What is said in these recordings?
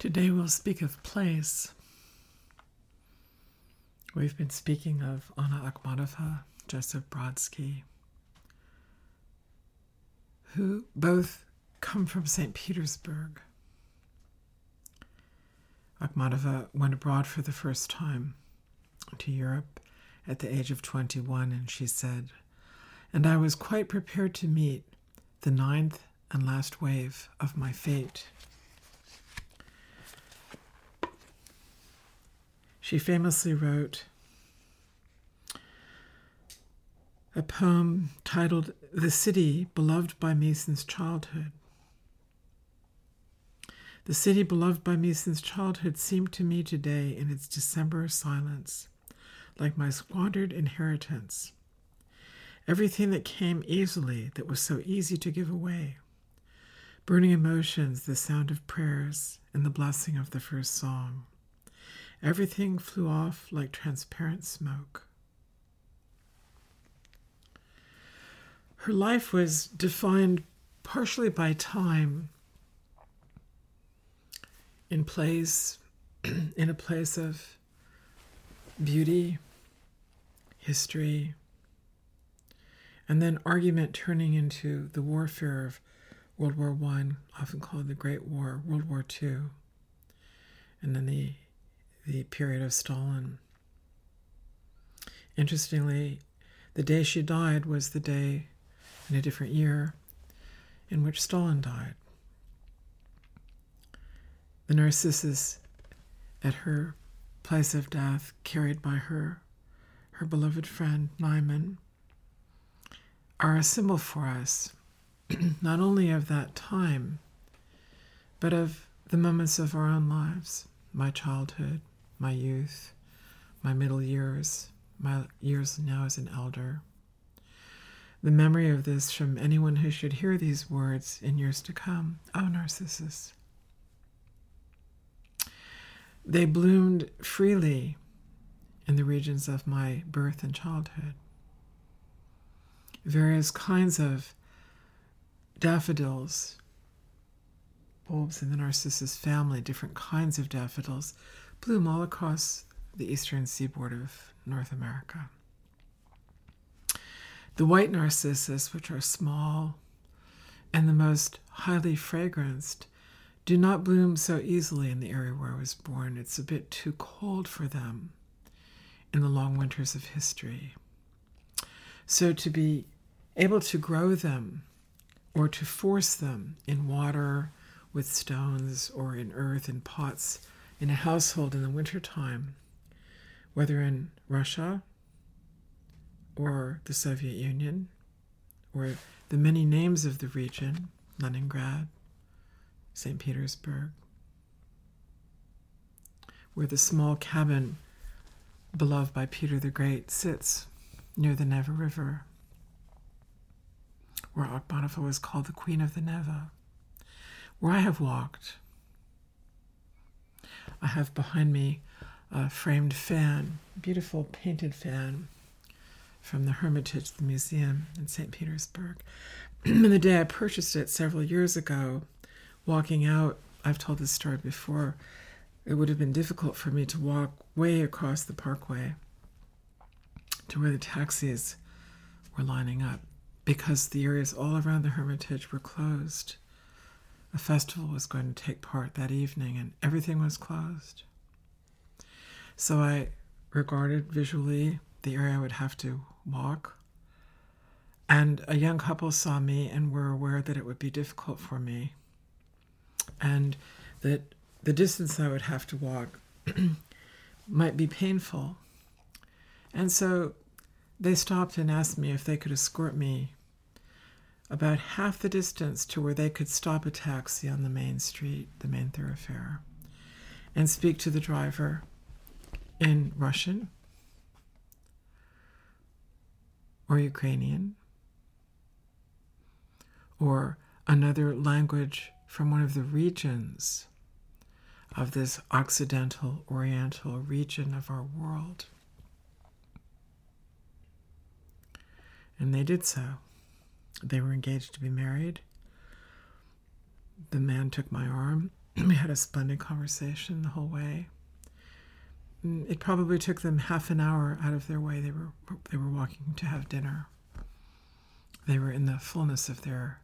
Today we'll speak of place. We've been speaking of Anna Akhmatova, Joseph Brodsky, who both come from St. Petersburg. Akhmatova went abroad for the first time to Europe at the age of 21, and she said, And I was quite prepared to meet the ninth and last wave of my fate. She famously wrote a poem titled The City Beloved by Me Since Childhood. The city beloved by me since childhood seemed to me today in its December silence like my squandered inheritance. Everything that came easily, that was so easy to give away. Burning emotions, the sound of prayers, and the blessing of the first song. Everything flew off like transparent smoke. Her life was defined partially by time, in place, in a place of beauty, history, and then argument turning into the warfare of World War One, often called the Great War, World War Two, and then the the period of Stalin. Interestingly, the day she died was the day in a different year in which Stalin died. The Narcissus at her place of death, carried by her, her beloved friend Naiman, are a symbol for us, not only of that time, but of the moments of our own lives my childhood, my youth, my middle years, my years now as an elder. The memory of this from anyone who should hear these words in years to come. Oh, Narcissus. They bloomed freely in the regions of my birth and childhood. Various kinds of daffodils, bulbs in the Narcissus family, different kinds of daffodils, bloom all across the eastern seaboard of North America. The white narcissus, which are small and the most highly fragranced, do not bloom so easily in the area where I was born. It's a bit too cold for them in the long winters of history. So to be able to grow them or to force them in water with stones or in earth in pots in a household in the wintertime, whether in Russia or the Soviet Union or the many names of the region, Leningrad, St. Petersburg, where the small cabin beloved by Peter the Great sits near the Neva River, where Akhmatova was called the Queen of the Neva, where I have walked. I have behind me a framed fan, beautiful painted fan from the Hermitage, the museum in St. Petersburg. and the day I purchased it several years ago, walking out, I've told this story before, it would have been difficult for me to walk way across the parkway to where the taxis were lining up because the areas all around the Hermitage were closed. A festival was going to take part that evening and everything was closed. So I regarded visually the area I would have to walk. And a young couple saw me and were aware that it would be difficult for me and that the distance I would have to walk might be painful. And so they stopped and asked me if they could escort me about half the distance to where they could stop a taxi on the main street, the main thoroughfare, and speak to the driver in Russian or Ukrainian or another language from one of the regions of this Occidental Oriental region of our world. And they did so. They were engaged to be married. The man took my arm we had a splendid conversation the whole way. Mm, it probably took them half an hour out of their way. They were they were walking to have dinner. They were in the fullness of their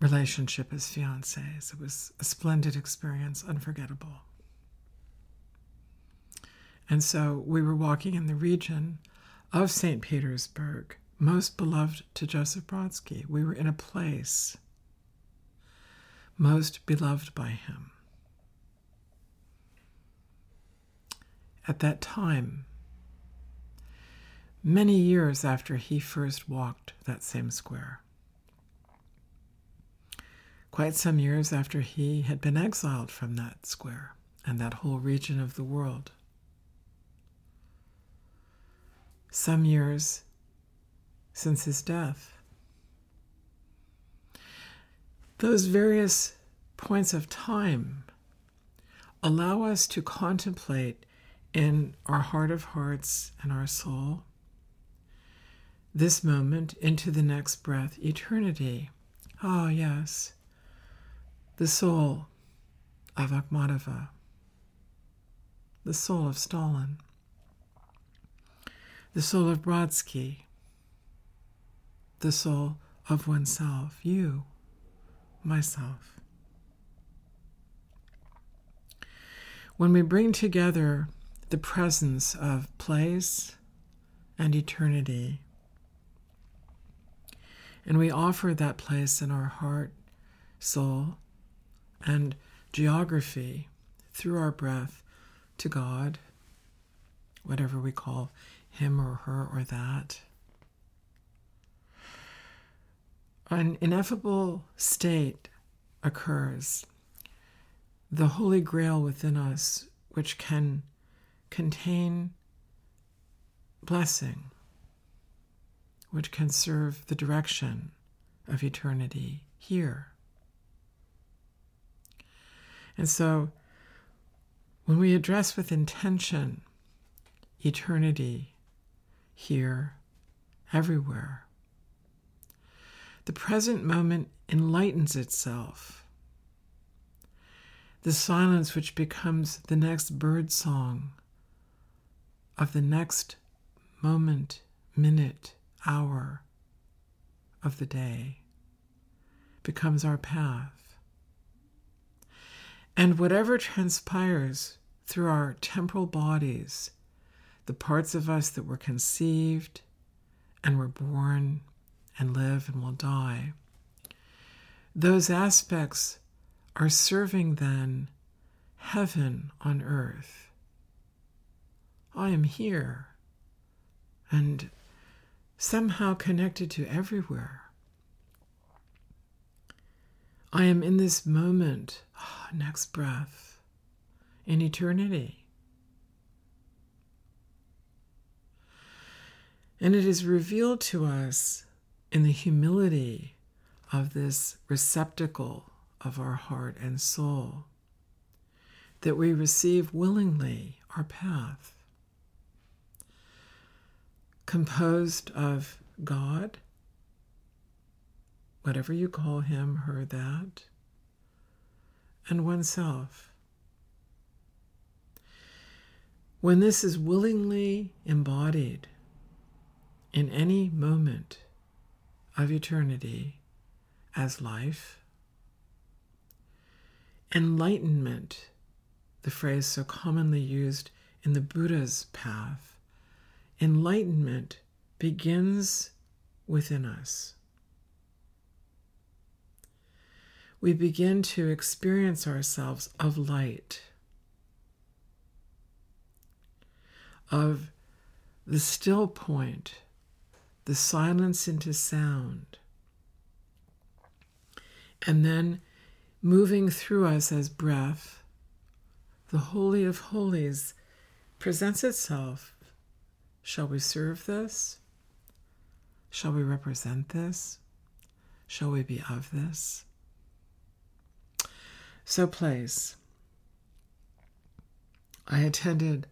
relationship as fiancés. It was a splendid experience, unforgettable. And so we were walking in the region of St. Petersburg, most beloved to Joseph Brodsky. We were in a place most beloved by him. At that time, many years after he first walked that same square, quite some years after he had been exiled from that square and that whole region of the world. Some years since his death. Those various points of time allow us to contemplate in our heart of hearts and our soul this moment into the next breath, eternity. Ah, oh, yes, the soul of Akhmatova, the soul of Stalin, the soul of Brodsky, the soul of oneself, you, myself. When we bring together the presence of place and eternity, and we offer that place in our heart, soul, and geography through our breath to God, whatever we call him or her or that. An ineffable state occurs, the Holy Grail within us, which can contain blessing, which can serve the direction of eternity here. And so, when we address with intention eternity here, everywhere, the present moment enlightens itself. The silence which becomes the next bird song of the next moment, minute, hour of the day becomes our path. And whatever transpires through our temporal bodies, the parts of us that were conceived and were born and live and will die. Those aspects are serving then heaven on earth. I am here and somehow connected to everywhere. I am in this moment, oh, next breath, in eternity. And it is revealed to us in the humility of this receptacle of our heart and soul, that we receive willingly our path, composed of God, whatever you call him, her, that, and oneself. When this is willingly embodied in any moment, of eternity as life. Enlightenment, the phrase so commonly used in the Buddha's path, enlightenment begins within us. We begin to experience ourselves of light, of the still point the silence into sound. And then moving through us as breath, the Holy of Holies presents itself. Shall we serve this? Shall we represent this? Shall we be of this? So, place. I attended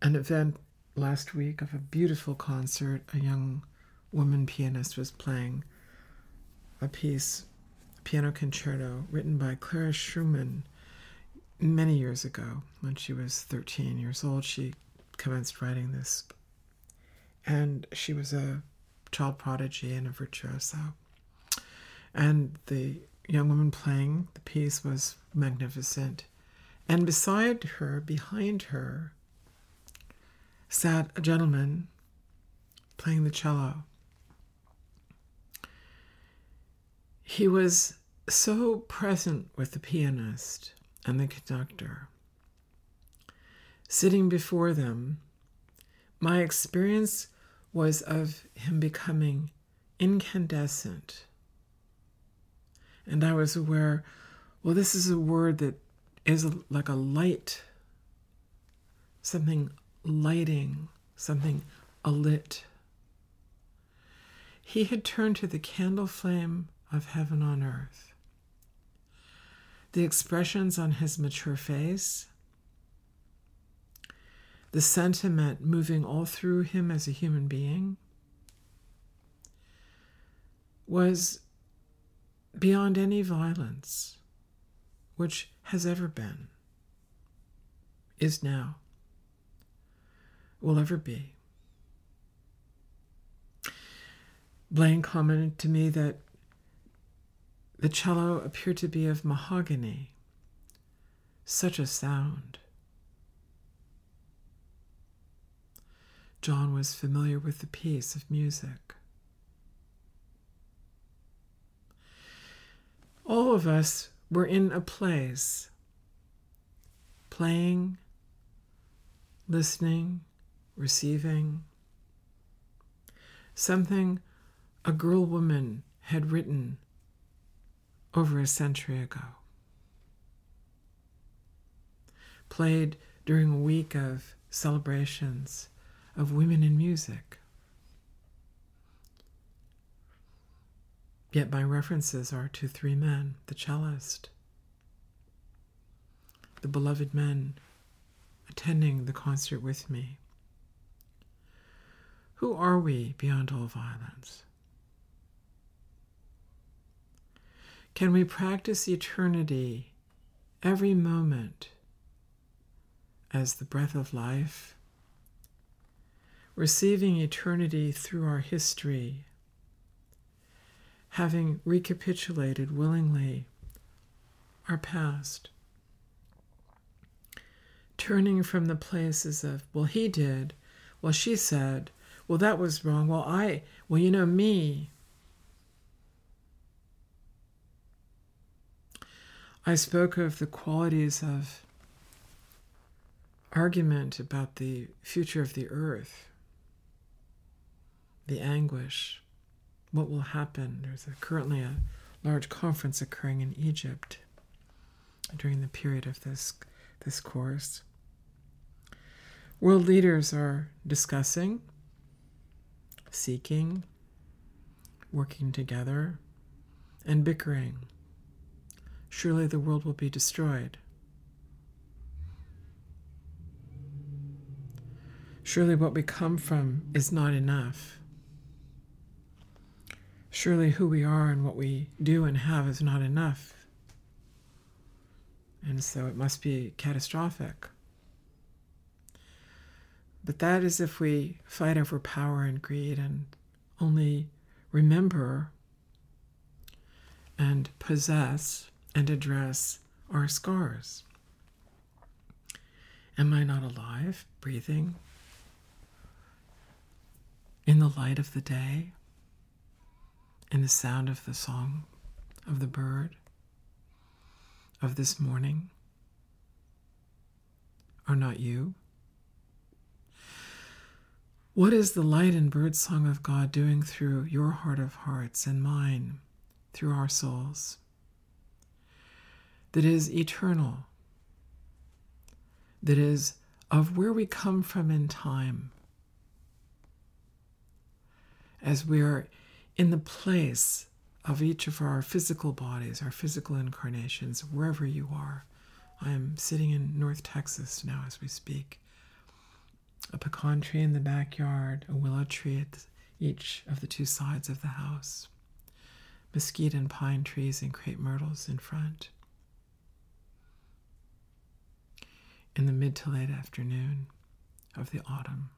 an event last week of a beautiful concert. A young woman pianist was playing a piece, a piano concerto written by Clara Schumann many years ago. When she was 13 years old, she commenced writing this. And she was a child prodigy and a virtuoso. And the young woman playing the piece was magnificent. And beside her, behind her, sat a gentleman playing the cello. He was so present with the pianist and the conductor. Sitting before them, my experience was of him becoming incandescent. And I was aware, well, this is a word that is like a light, something lighting, something alit. He had turned to the candle flame of heaven on earth. The expressions on his mature face, the sentiment moving all through him as a human being, was beyond any violence which has ever been, is now, will ever be. Blaine commented to me that the cello appeared to be of mahogany. Such a sound. John was familiar with the piece of music. All of us were in a place, playing, listening, receiving. Something a girl woman had written over a century ago. Played during a week of celebrations of women in music. Yet my references are to three men the cellist, the beloved men attending the concert with me. Who are we beyond all violence? Can we practice eternity every moment as the breath of life, receiving eternity through our history, having recapitulated willingly our past, turning from the places of, well, he did, well, she said, well, that was wrong, well, I, well, you know, me, I spoke of the qualities of argument about the future of the earth, the anguish, what will happen. There's a, currently a large conference occurring in Egypt during the period of this, this course. World leaders are discussing, seeking, working together, and bickering surely the world will be destroyed. Surely what we come from is not enough. Surely who we are and what we do and have is not enough. And so it must be catastrophic. But that is if we fight over power and greed and only remember and possess and address our scars. Am I not alive, breathing in the light of the day, in the sound of the song of the bird of this morning? Are not you? What is the light and bird song of God doing through your heart of hearts and mine, through our souls? that is eternal, that is of where we come from in time. As we are in the place of each of our physical bodies, our physical incarnations, wherever you are. I am sitting in North Texas now as we speak. Pecan tree in the backyard, a willow tree at each of the two sides of the house. mesquite and pine trees and crepe myrtles in front. In the mid to late afternoon of the autumn.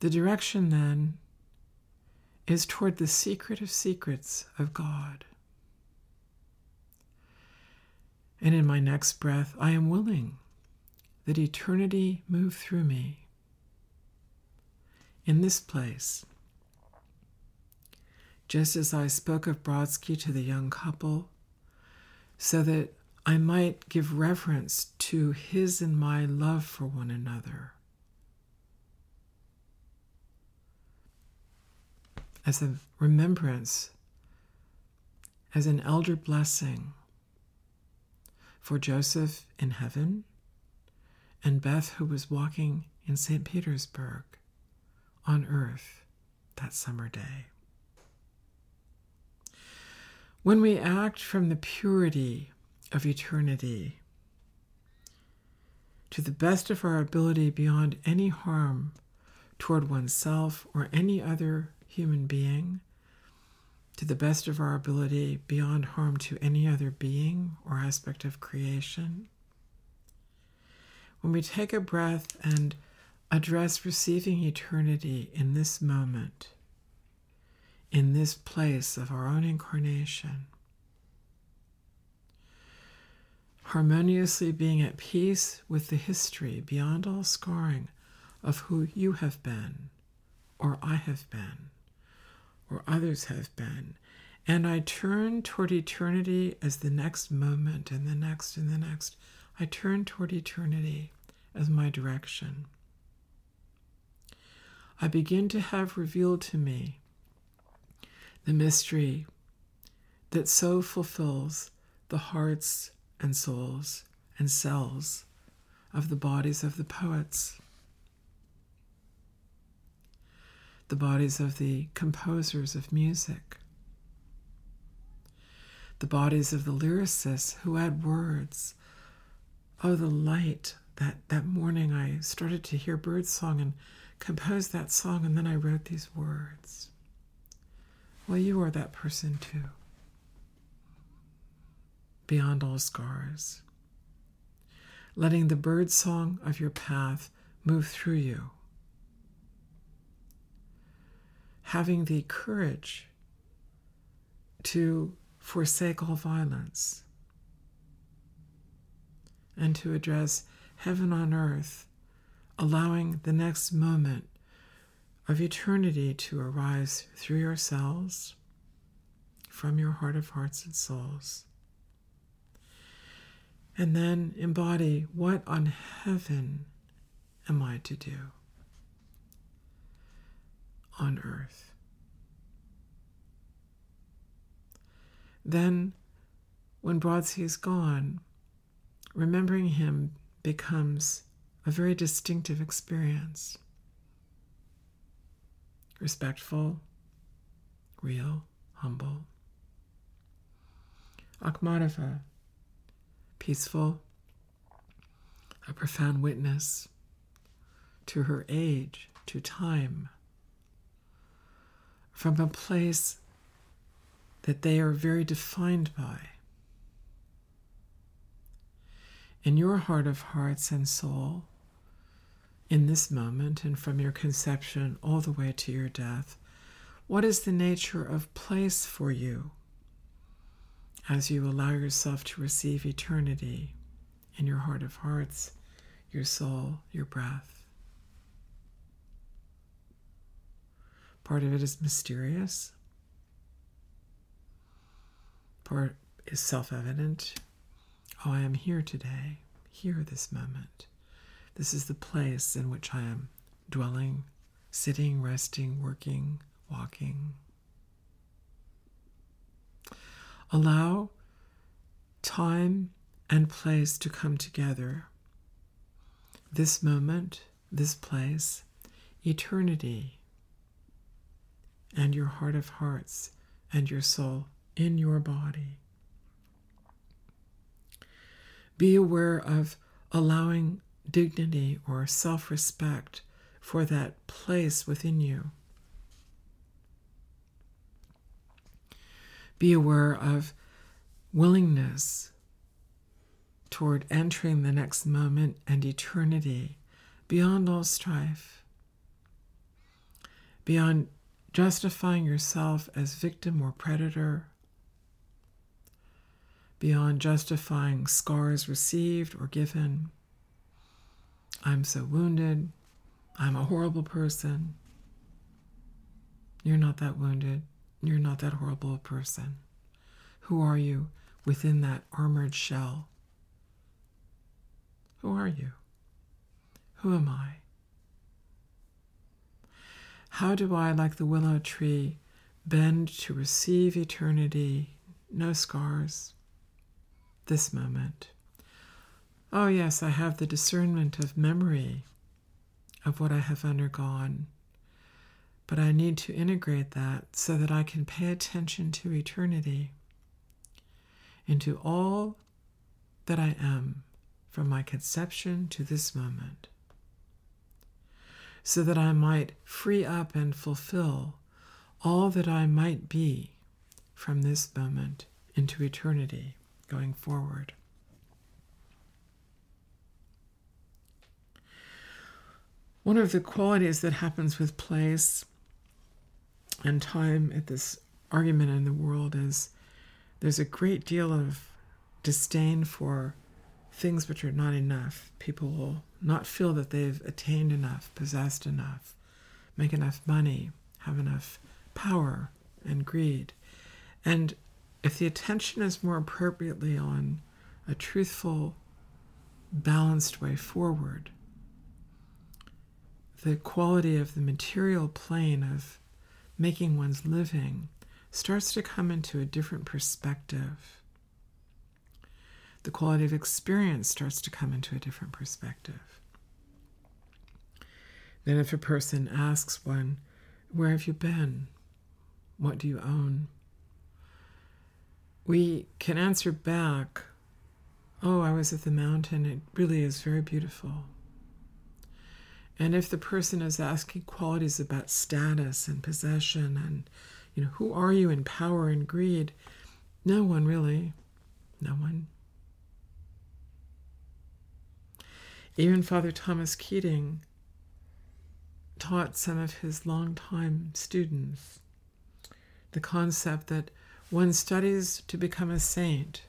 The direction then is toward the secret of secrets of God. And in my next breath, I am willing that eternity move through me in this place. Just as I spoke of Brodsky to the young couple, so that I might give reverence to his and my love for one another. As a remembrance, as an elder blessing for Joseph in heaven and Beth, who was walking in St. Petersburg on earth that summer day. When we act from the purity of eternity, to the best of our ability beyond any harm toward oneself or any other human being, to the best of our ability beyond harm to any other being or aspect of creation. When we take a breath and address receiving eternity in this moment, in this place of our own incarnation, harmoniously being at peace with the history beyond all scarring of who you have been, or I have been, or others have been. And I turn toward eternity as the next moment and the next and the next. I turn toward eternity as my direction. I begin to have revealed to me the mystery that so fulfills the hearts and souls and cells of the bodies of the poets. The bodies of the composers of music, the bodies of the lyricists who add words. Oh, the light that that morning I started to hear birdsong and composed that song, and then I wrote these words. Well, you are that person too. Beyond all scars. Letting the birdsong of your path move through you having the courage to forsake all violence and to address heaven on earth, allowing the next moment of eternity to arise through yourselves, from your heart of hearts and souls. And then embody what on heaven am I to do? On earth. Then, when Brodsky is gone, remembering him becomes a very distinctive experience. Respectful, real, humble. Akhmatova, peaceful, a profound witness to her age, to time, from a place that they are very defined by. In your heart of hearts and soul, in this moment and from your conception all the way to your death, what is the nature of place for you as you allow yourself to receive eternity in your heart of hearts, your soul, your breath? Part of it is mysterious. Part is self evident. Oh, I am here today, here this moment. This is the place in which I am dwelling, sitting, resting, working, walking. Allow time and place to come together. This moment, this place, eternity and your heart of hearts and your soul in your body. Be aware of allowing dignity or self respect for that place within you. Be aware of willingness toward entering the next moment and eternity beyond all strife, beyond justifying yourself as victim or predator, beyond justifying scars received or given. I'm so wounded. I'm a horrible person. You're not that wounded. You're not that horrible a person. Who are you within that armored shell? Who are you? Who am I? How do I, like the willow tree, bend to receive eternity, no scars, this moment? Oh, yes, I have the discernment of memory of what I have undergone, but I need to integrate that so that I can pay attention to eternity, into all that I am from my conception to this moment, so that I might free up and fulfill all that I might be from this moment into eternity going forward. One of the qualities that happens with place and time at this argument in the world is there's a great deal of disdain for things which are not enough. People will not feel that they've attained enough, possessed enough, make enough money, have enough power and greed. And if the attention is more appropriately on a truthful, balanced way forward, the quality of the material plane of making one's living starts to come into a different perspective the quality of experience starts to come into a different perspective. Then, if a person asks one, Where have you been? What do you own? We can answer back, Oh, I was at the mountain. It really is very beautiful. And if the person is asking qualities about status and possession and, you know, who are you in power and greed? No one really. No one. Even Father Thomas Keating taught some of his longtime students the concept that one studies to become a saint,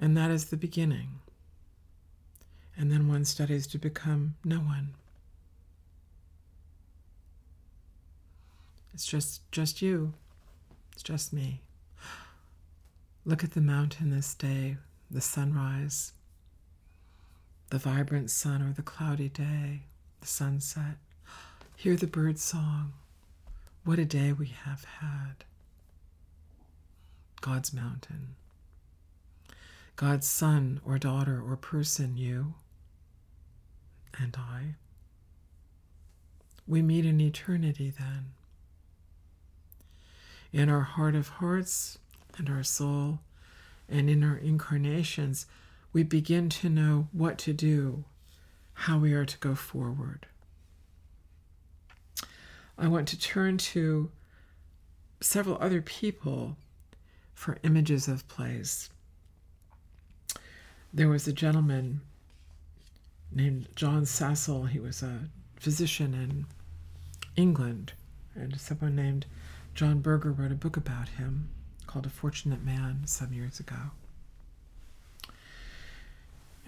and that is the beginning. And then one studies to become no one. It's just just you. It's just me. Look at the mountain this day, the sunrise the vibrant sun or the cloudy day, the sunset. Hear the bird song. What a day we have had. God's mountain. God's son or daughter or person, you and I. We meet in eternity then. In our heart of hearts and our soul, and in our incarnations, we begin to know what to do, how we are to go forward. I want to turn to several other people for images of place. There was a gentleman named John Sassall. He was a physician in England, and someone named John Berger wrote a book about him called A Fortunate Man some years ago.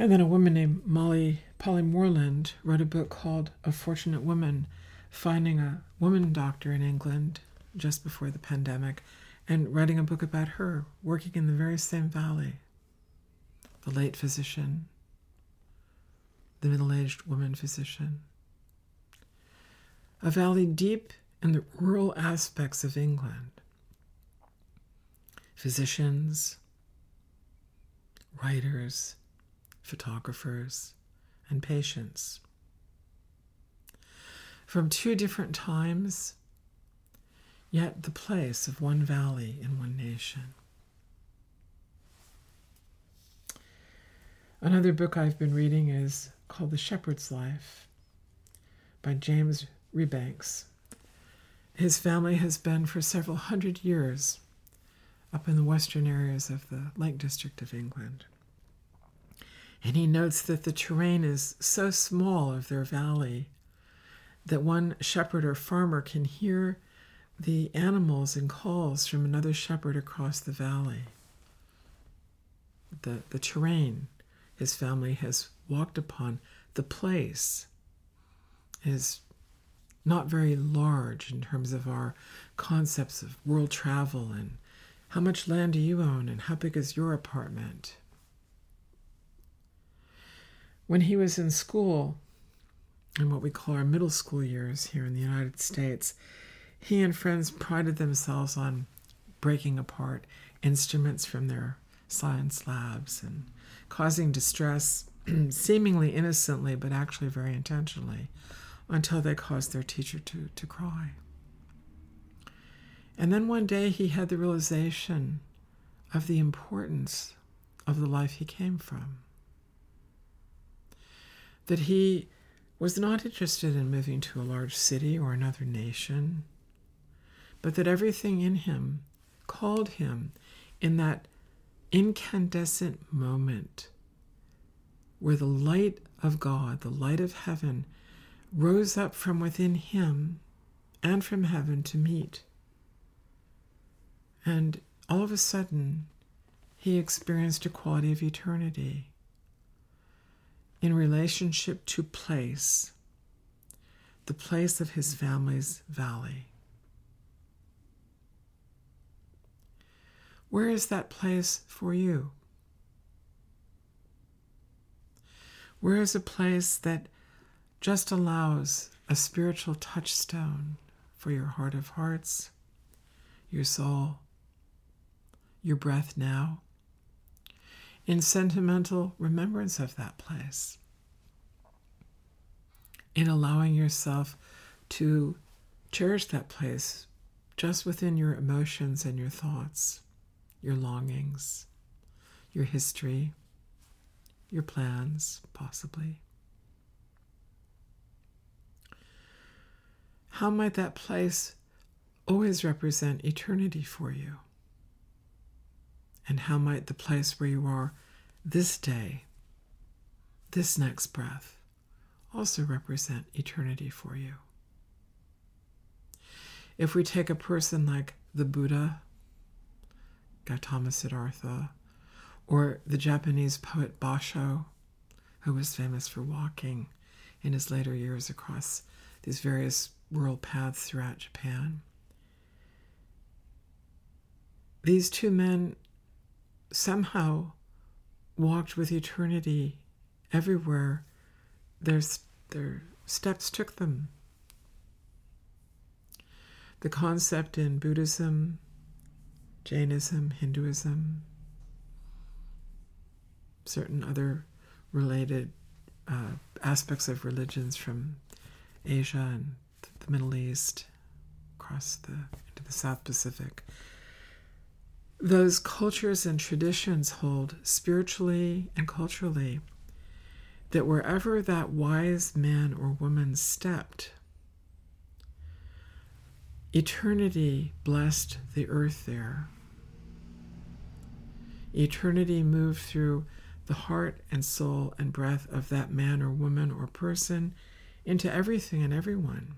And then a woman named Molly Polly Morland wrote a book called A Fortunate Woman, finding a woman doctor in England just before the pandemic and writing a book about her working in the very same valley. The late physician, the middle aged woman physician. A valley deep in the rural aspects of England. Physicians, writers, photographers, and patients. From two different times, yet the place of one valley in one nation. Another book I've been reading is called The Shepherd's Life. by James Rebanks. His family has been for several hundred years up in the western areas of the Lake District of England. And he notes that the terrain is so small of their valley that one shepherd or farmer can hear the animals and calls from another shepherd across the valley. The, the terrain his family has walked upon, the place is not very large in terms of our concepts of world travel and how much land do you own and how big is your apartment. When he was in school, in what we call our middle school years here in the United States, he and friends prided themselves on breaking apart instruments from their science labs and causing distress, seemingly innocently, but actually very intentionally, until they caused their teacher to, to cry. And then one day he had the realization of the importance of the life he came from. That he was not interested in moving to a large city or another nation, but that everything in him called him in that incandescent moment where the light of God, the light of heaven, rose up from within him and from heaven to meet. And all of a sudden, he experienced a quality of eternity in relationship to place, the place of his family's valley. Where is that place for you? Where is a place that just allows a spiritual touchstone for your heart of hearts, your soul, your breath now? In sentimental remembrance of that place, in allowing yourself to cherish that place just within your emotions and your thoughts, your longings, your history, your plans, possibly. How might that place always represent eternity for you? And how might the place where you are this day, this next breath, also represent eternity for you? If we take a person like the Buddha, Gautama Siddhartha, or the Japanese poet Basho, who was famous for walking in his later years across these various rural paths throughout Japan. These two men somehow walked with eternity everywhere their, their steps took them. The concept in Buddhism, Jainism, Hinduism, certain other related uh, aspects of religions from Asia and the Middle East, across the into the South Pacific, those cultures and traditions hold spiritually and culturally that wherever that wise man or woman stepped, eternity blessed the earth there. Eternity moved through the heart and soul and breath of that man or woman or person into everything and everyone.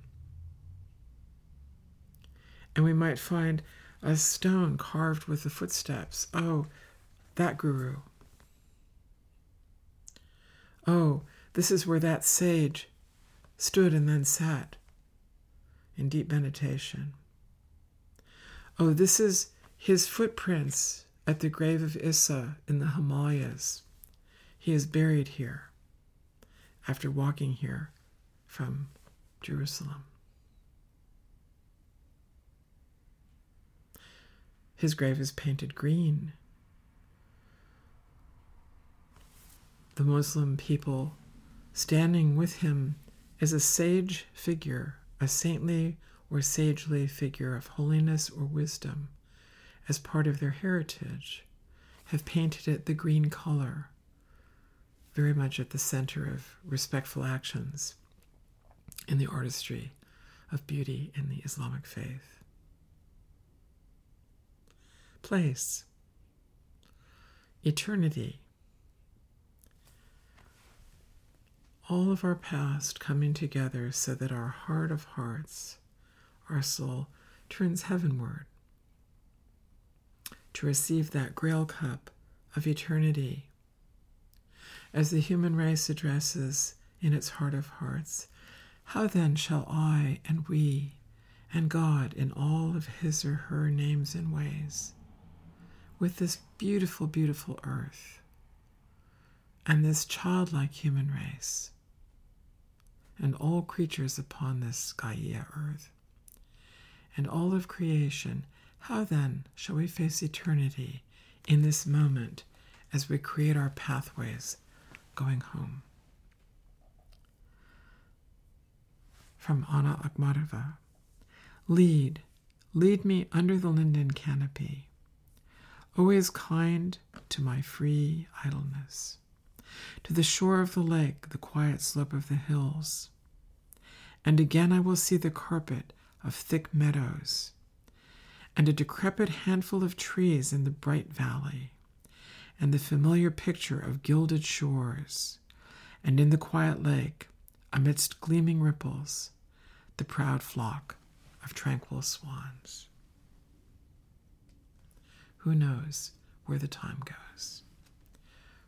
And we might find a stone carved with the footsteps. Oh, that guru. Oh, this is where that sage stood and then sat in deep meditation. Oh, this is his footprints at the grave of Issa in the Himalayas. He is buried here after walking here from Jerusalem. His grave is painted green. The Muslim people standing with him is a sage figure, a saintly or sagely figure of holiness or wisdom, as part of their heritage, have painted it the green color, very much at the center of respectful actions. in the artistry of beauty in the Islamic faith. Place, eternity, all of our past coming together so that our heart of hearts, our soul, turns heavenward to receive that grail cup of eternity. As the human race addresses in its heart of hearts, how then shall I and we and God in all of his or her names and ways, with this beautiful, beautiful earth and this childlike human race, and all creatures upon this Gaia earth, and all of creation, how then shall we face eternity in this moment as we create our pathways going home? From Anna Akhmatova Lead, lead me under the linden canopy, always kind to my free idleness to the shore of the lake, the quiet slope of the hills. And again I will see the carpet of thick meadows, and a decrepit handful of trees in the bright valley, and the familiar picture of gilded shores, and in the quiet lake, amidst gleaming ripples, the proud flock of tranquil swans. Who knows where the time goes?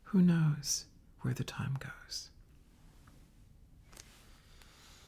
Who knows where the time goes?